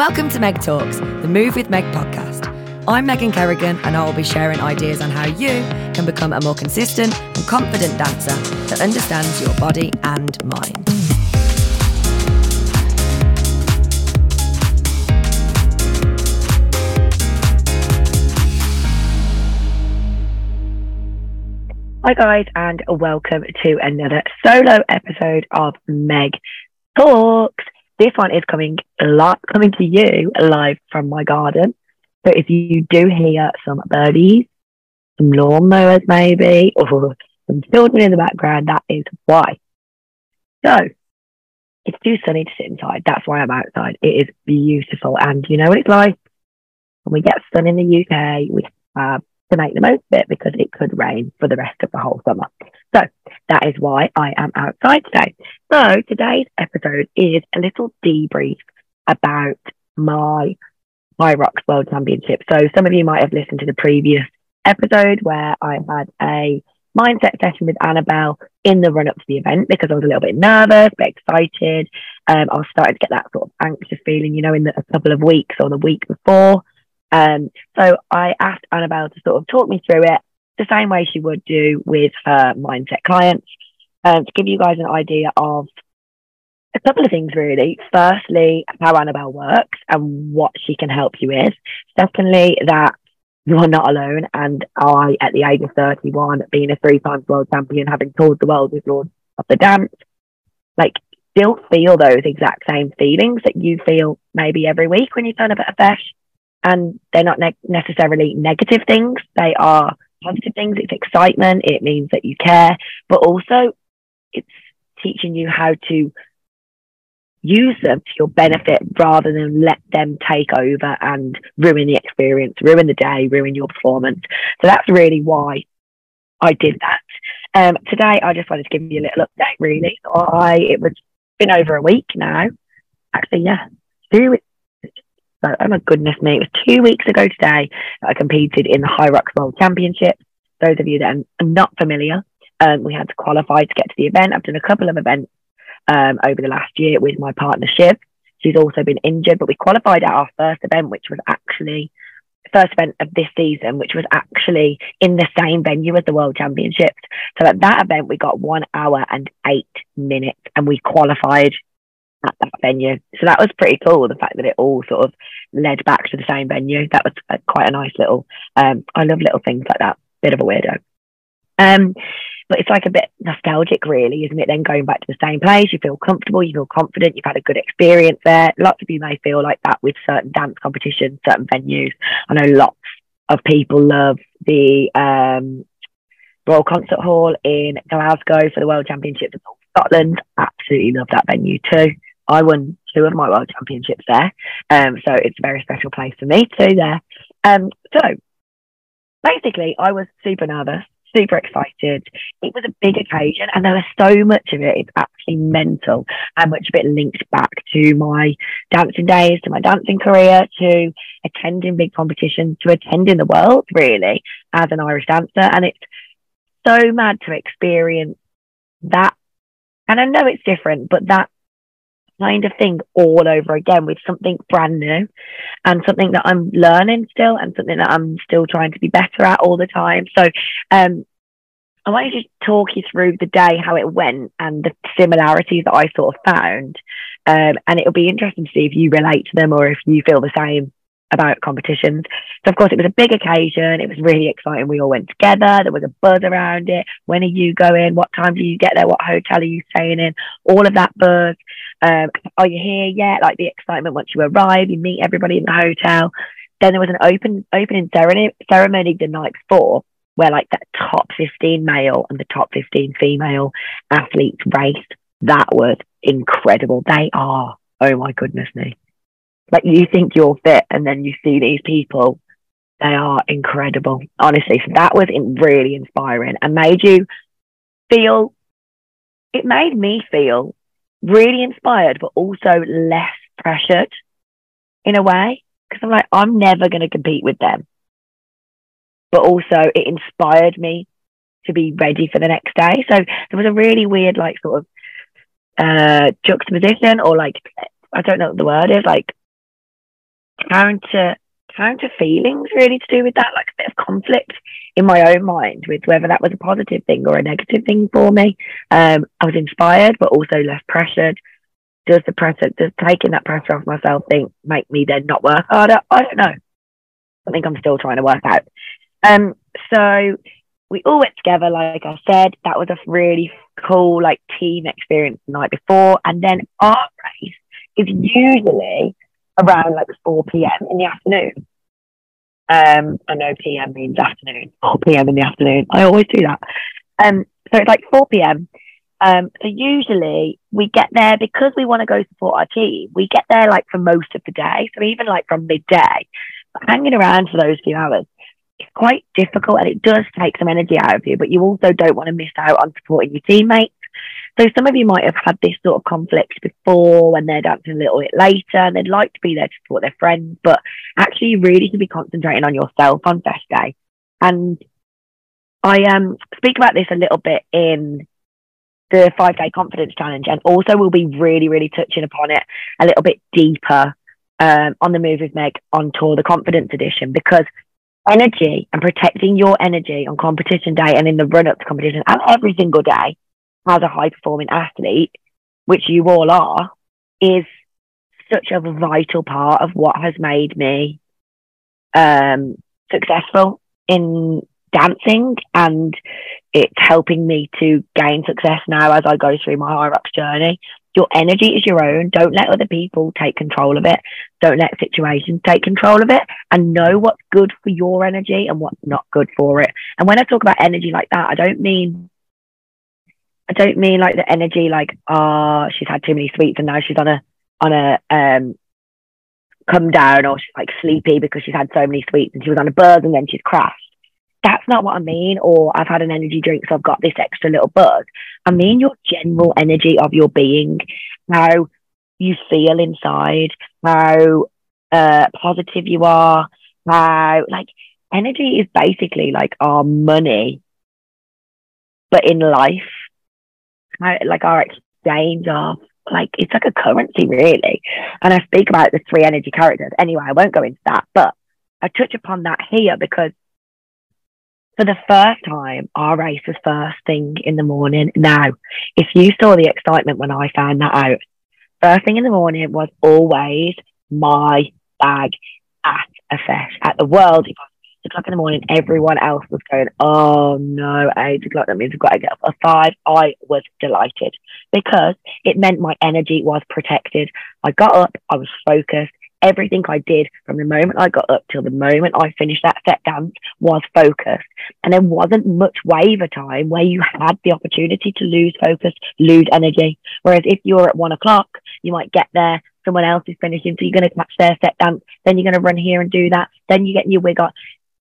Welcome to Meg Talks, the Move with Meg podcast. I'm Megan Kerrigan, and I will be sharing ideas on how you can become a more consistent and confident dancer that understands your body and mind. Hi, guys, and welcome to another solo episode of Meg Talks. This one is coming li- coming to you live from my garden. So if you do hear some birdies, some lawnmowers maybe, or some children in the background, that is why. So it's too sunny to sit inside. That's why I'm outside. It is beautiful. And you know what it's like? When we get sun in the UK, we have to make the most of it because it could rain for the rest of the whole summer. So that is why I am outside today. So today's episode is a little debrief about my HYROX World Championship. So some of you might have listened to the previous episode where I had a mindset session with Annabelle in the run up to the event because I was a little bit nervous, a bit excited. Um, I was starting to get that sort of anxious feeling, you know, in the, a couple of weeks or the week before. Um, so I asked Annabelle to sort of talk me through it the same way she would do with her mindset clients um, to give you guys an idea of a couple of things really. Firstly, how Annabelle works and what she can help you with. Secondly, that you're not alone. And I, at the age of 31, being a three times world champion, having toured the world with Lord of the Dance, like still feel those exact same feelings that you feel maybe every week when you turn up at a feis and they're not ne- necessarily negative things. They are positive things. It's excitement. It means that you care, but also it's teaching you how to use them to your benefit rather than let them take over and ruin the experience, ruin the day, ruin your performance. So that's really why I did that. Um, today, I just wanted to give you a little update. Really, I it was been over a week now. Actually, yeah, two oh my goodness me, it was two weeks ago today that I competed in the HYROX World Championship. Those of you that are not familiar, um, we had to qualify to get to the event. I've done a couple of events um, over the last year with my partner Shiv. She's also been injured, but we qualified at our first event, which was actually first event of this season, which was actually in the same venue as the World Championships. So at that event, we got one hour and eight minutes, and we qualified at that venue. So that was pretty cool. The fact that it all sort of led back to the same venue. That was a, quite a nice little. Um, I love little things like that. Bit of a weirdo. Um, but it's like a bit nostalgic, really, isn't it? Then going back to the same place, you feel comfortable, you feel confident, you've had a good experience there. Lots of you may feel like that with certain dance competitions, certain venues. I know lots of people love the um, Royal Concert Hall in Glasgow for the World Championships of Scotland. Absolutely love that venue too. I won two of my world championships there. Um, so it's a very special place for me too there. Um, so basically, I was super nervous, super excited. It was a big occasion, and there was so much of it. It's actually mental how much of it linked back to my dancing days, to my dancing career, to attending big competitions, to attending the world really as an Irish dancer. And it's so mad to experience that. And I know it's different, but that kind of thing all over again with something brand new and something that I'm learning still and something that I'm still trying to be better at all the time. So, um, I want to talk you through the day, how it went, and the similarities that I sort of found. Um, and it'll be interesting to see if you relate to them or if you feel the same about competitions. So, of course, it was a big occasion. It was really exciting. We all went together. There was a buzz around it. When are you going? What time do you get there? What hotel are you staying in? All of that buzz. Um, are you here yet? Like the excitement once you arrive, you meet everybody in the hotel. Then there was an open opening ceremony, ceremony the night before where like the top 15 male and the top 15 female athletes raced. That was incredible. They are, oh my goodness me like you think you're fit and then you see these people they are incredible. Honestly so that was really inspiring and made you feel it made me feel really inspired but also less pressured in a way because i'm like i'm never going to compete with them. But also it inspired me to be ready for the next day. So there was a really weird like sort of uh juxtaposition or like i don't know what the word is like counter counter feelings really to do with that, like a bit of conflict in my own mind with whether that was a positive thing or a negative thing for me. Um, I was inspired, but also less pressured. Does the pressure, does taking that pressure off myself think make me then not work harder? I don't know. I think I'm still trying to work out. Um, so we all went together, like I said. That was a really cool, like team experience the night before. And then our race is usually around like 4 p.m. in the afternoon. Um, I know PM means afternoon, 4 p.m. in the afternoon. I always do that. Um, so it's like 4 p.m. Um, so usually we get there because we want to go support our team. We get there like for most of the day. So even like from midday, but hanging around for those few hours, it's quite difficult and it does take some energy out of you, but you also don't want to miss out on supporting your teammates. So some of you might have had this sort of conflict before when they're dancing a little bit later and they'd like to be there to support their friends, but actually you really should be concentrating on yourself on feis day. And I um speak about this a little bit in the five day confidence challenge and also we'll be really, really touching upon it a little bit deeper um, on the Move with Meg on tour, the confidence edition, because energy and protecting your energy on competition day and in the run up to competition and every single day as a high performing athlete, which you all are, is such a vital part of what has made me um, successful in dancing and it's helping me to gain success now as I go through my Hyrox journey. Your energy is your own. Don't let other people take control of it. Don't let situations take control of it and know what's good for your energy and what's not good for it. And when I talk about energy like that, I don't mean I don't mean like the energy like, oh, she's had too many sweets and now she's on a on a um come down or she's like sleepy because she's had so many sweets and she was on a buzz and then she's crashed. That's not what I mean. Or I've had an energy drink, so I've got this extra little buzz. I mean your general energy of your being, how you feel inside, how uh, positive you are, how like energy is basically like our money, but in life, like our exchange of like it's like a currency really. And I speak about the three energy characters. Anyway, I won't go into that, but I touch upon that here because for the first time, our race was first thing in the morning. Now, if you saw the excitement when I found that out, first thing in the morning was always my bag at a feis at the world. If eight o'clock in the morning, everyone else was going, Oh no, eight o'clock, that means I've got to get up at five. I was delighted because it meant my energy was protected. I got up, I was focused, everything I did from the moment I got up till the moment I finished that set dance was focused. And there wasn't much waiver time where you had the opportunity to lose focus, lose energy. Whereas if you're at one o'clock, you might get there, someone else is finishing, so you're going to catch their set dance, then you're going to run here and do that, then you get your wig on.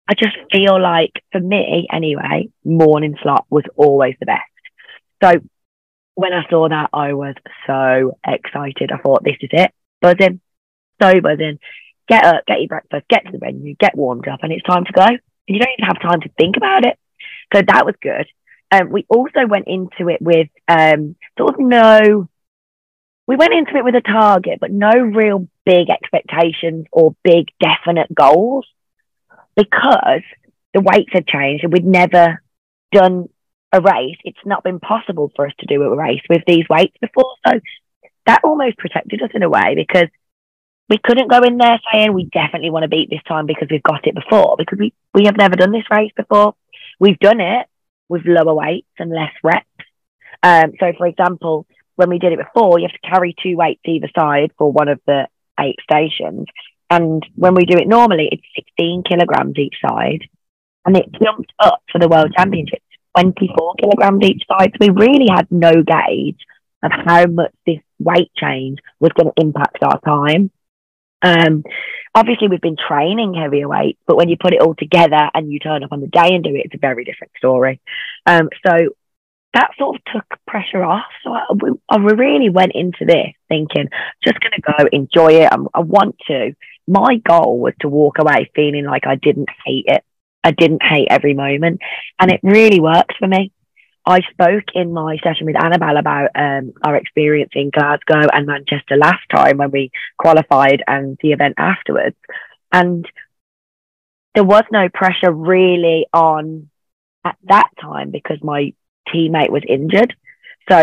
I just feel like, for me anyway, morning slot was always the best. So when I saw that, I was so excited. I thought, this is it. Buzzing sober, then get up, get your breakfast, get to the venue, get warmed up, and it's time to go. And you don't even have time to think about it. So that was good. Um, we also went into it with um, sort of no, we went into it with a target, but no real big expectations or big definite goals because the weights had changed and we'd never done a race. It's not been possible for us to do a race with these weights before. So that almost protected us in a way because we couldn't go in there saying we definitely want to beat this time because we've got it before because we, we have never done this race before. We've done it with lower weights and less reps. Um, so, for example, when we did it before, you have to carry two weights either side for one of the eight stations. And when we do it normally, it's 16 kilograms each side. And it jumped up for the World Championships, 24 kilograms each side. So we really had no gauge of how much this weight change was going to impact our time. Um, obviously, we've been training heavier weights, but when you put it all together and you turn up on the day and do it, it's a very different story. Um, so that sort of took pressure off. So I, I really went into this thinking, just going to go enjoy it. I'm, I want to. My goal was to walk away feeling like I didn't hate it. I didn't hate every moment, and it really works for me. I spoke in my session with Annabelle about um, our experience in Glasgow and Manchester last time when we qualified and the event afterwards. And there was no pressure really on at that time because my teammate was injured. So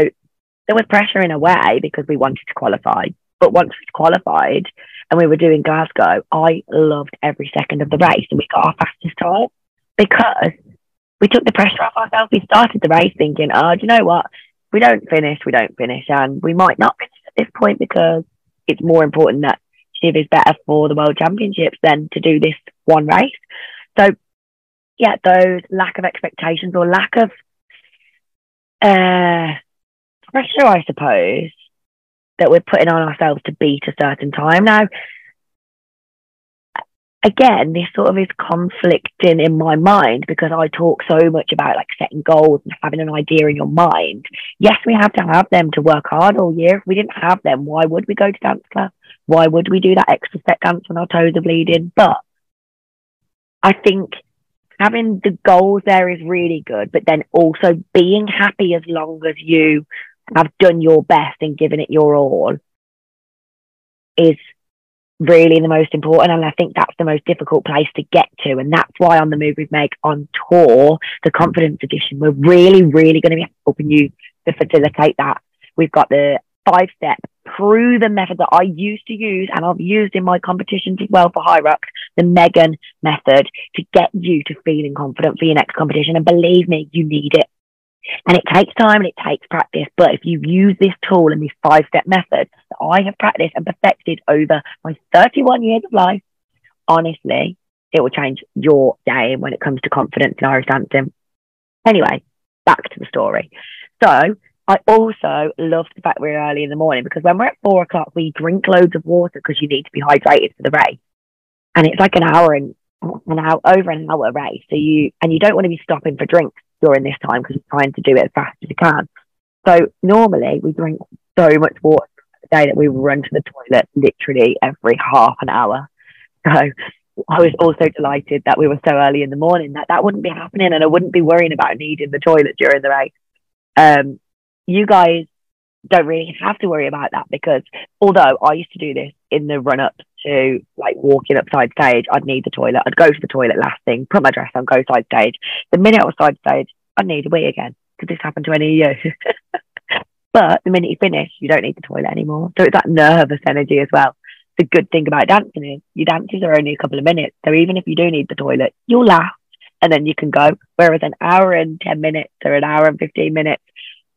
there was pressure in a way because we wanted to qualify. But once we qualified and we were doing Glasgow, I loved every second of the race and we got our fastest time because we took the pressure off ourselves. We started the race thinking, oh, do you know what? We don't finish, we don't finish. And we might not finish at this point because it's more important that Shiv is better for the World Championships than to do this one race. So, yeah, those lack of expectations or lack of uh, pressure, I suppose, that we're putting on ourselves to beat a certain time. Now, again, this sort of is conflicting in my mind because I talk so much about like setting goals and having an idea in your mind. Yes, we have to have them to work hard all year. If we didn't have them, why would we go to dance class? Why would we do that extra step dance when our toes are bleeding? But I think having the goals there is really good, but then also being happy as long as you have done your best and given it your all is really the most important. And I think that's the most difficult place to get to. And that's why on the Move with Meg on tour, the confidence edition, we're really, really going to be helping you to facilitate that. We've got the five step proven method that I used to use and I've used in my competitions as well for High HYROX, the Megan method to get you to feeling confident for your next competition. And believe me, you need it. And it takes time and it takes practice. But if you use this tool and this five step method that I have practiced and perfected over my 31 years of life, honestly, it will change your game when it comes to confidence in Irish dancing. Anyway, back to the story. So I also love the fact we're early in the morning because when we're at four o'clock, we drink loads of water because you need to be hydrated for the race. And it's like an hour and an hour over an hour race. So you and you don't want to be stopping for drinks during this time because we're trying to do it as fast as we can. So normally we drink so much water the day that we run to the toilet literally every half an hour. So I was also delighted that we were so early in the morning that that wouldn't be happening and I wouldn't be worrying about needing the toilet during the race. Um, you guys don't really have to worry about that because although I used to do this in the run up to like walking up side stage, I'd need the toilet. I'd go to the toilet last thing, put my dress on, go side stage. The minute I was side stage, I'd need a wee again. Could this happen to any of you? but the minute you finish, you don't need the toilet anymore. So it's that nervous energy as well. The good thing about dancing is your dances are only a couple of minutes. So even if you do need the toilet, you'll laugh and then you can go. Whereas an hour and 10 minutes or an hour and 15 minutes,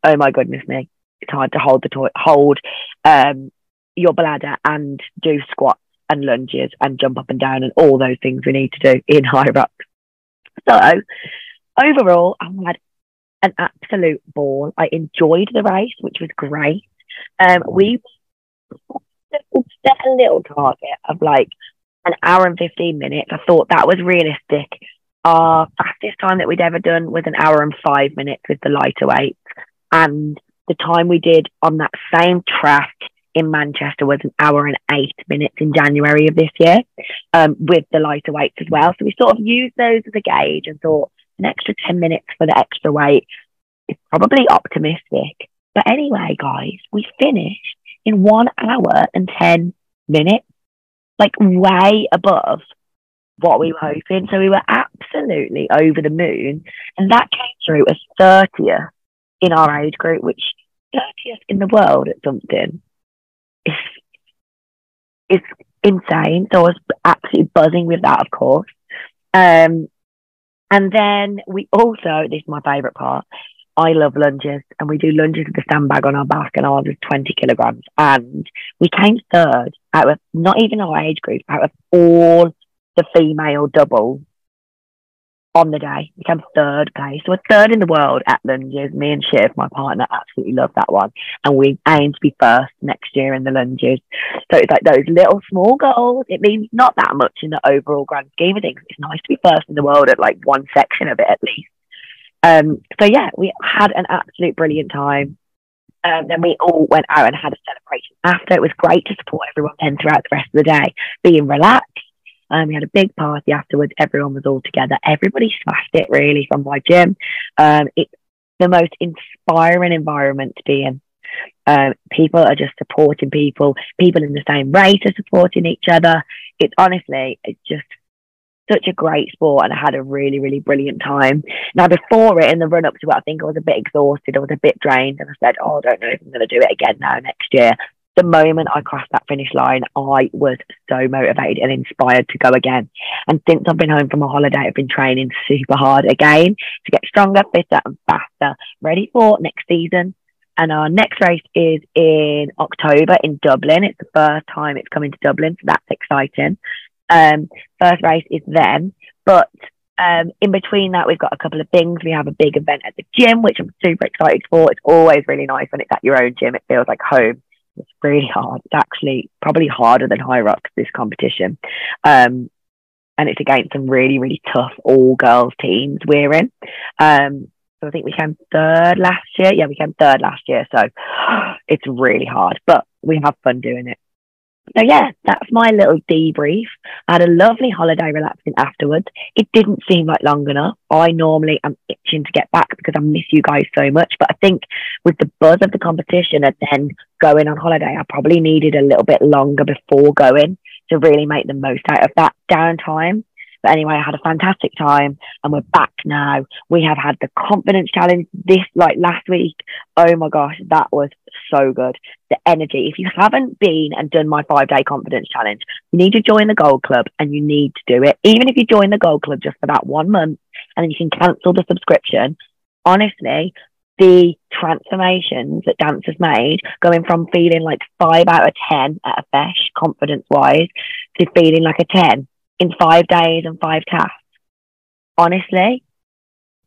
oh my goodness me, it's hard to hold the toilet, hold um, your bladder and do squats and lunges and jump up and down and all those things we need to do in HYROX. So overall, I had an absolute ball. I enjoyed the race, which was great. Um, we set a little target of like an hour and 15 minutes. I thought that was realistic. Our fastest time that we'd ever done was an hour and five minutes with the lighter weights. And the time we did on that same track in Manchester was an hour and eight minutes in January of this year, um, with the lighter weights as well. So we sort of used those as a gauge and thought an extra 10 minutes for the extra weight is probably optimistic. But anyway, guys, we finished in one hour and 10 minutes, like way above what we were hoping. So we were absolutely over the moon. And that came through as 30th in our age group, which 30th in the world at something is, is insane. So I was absolutely buzzing with that, of course. Um, and then we also, this is my favourite part, I love lunges and we do lunges with the sandbag on our back and ours is 20 kilograms. And we came third out of not even our age group, out of all the female doubles on the day. We came third place. So we're third in the world at lunges. Me and Shiv, my partner, absolutely love that one. And we aim to be first next year in the lunges. So it's like those little small goals. It means not that much in the overall grand scheme of things. It's nice to be first in the world at like one section of it at least. Um, so yeah, we had an absolute brilliant time. Um, then we all went out and had a celebration after. It was great to support everyone then throughout the rest of the day, being relaxed um, we had a big party afterwards. Everyone was all together. Everybody smashed it really from my gym. Um, it's the most inspiring environment to be in. Um, people are just supporting people. People in the same race are supporting each other. It's honestly, it's just such a great sport and I had a really, really brilliant time. Now, before it, in the run up to it, I think I was a bit exhausted. I was a bit drained and I said, Oh, I don't know if I'm going to do it again now next year. The moment I crossed that finish line, I was so motivated and inspired to go again. And since I've been home from a holiday, I've been training super hard again to get stronger, fitter, and faster, ready for next season. And our next race is in October in Dublin. It's the first time it's coming to Dublin, so that's exciting. Um, first race is then, but um, in between that, we've got a couple of things. We have a big event at the gym, which I'm super excited for. It's always really nice when it's at your own gym. It feels like home. It's really hard. It's actually probably harder than Hyrox, this competition. Um, and it's against some really, really tough all girls teams we're in. Um, so I think we came third last year. Yeah, we came third last year. So it's really hard, but we have fun doing it. So yeah, that's my little debrief. I had a lovely holiday relaxing afterwards. It didn't seem like long enough. I normally am itching to get back because I miss you guys so much. But I think with the buzz of the competition and then going on holiday, I probably needed a little bit longer before going to really make the most out of that downtime. But anyway, I had a fantastic time and we're back now. We have had the confidence challenge this like last week. Oh my gosh, that was so good. The energy. If you haven't been and done my five day confidence challenge, you need to join the Gold Club and you need to do it. Even if you join the Gold Club just for that one month and then you can cancel the subscription, honestly, the transformations that dance has made, going from feeling like five out of 10 at a feis, confidence wise, to feeling like a 10 in five days and five tasks. Honestly,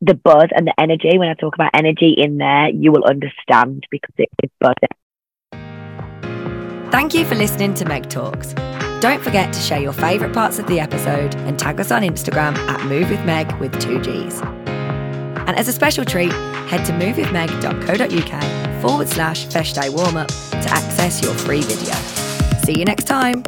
the buzz and the energy, when I talk about energy in there, you will understand because it is buzzing. Thank you for listening to Meg Talks. Don't forget to share your favourite parts of the episode and tag us on Instagram at Move with Meg with two G's. And as a special treat, head to movewithmeg.co.uk forward slash Feis Day warm up to access your free video. See you next time.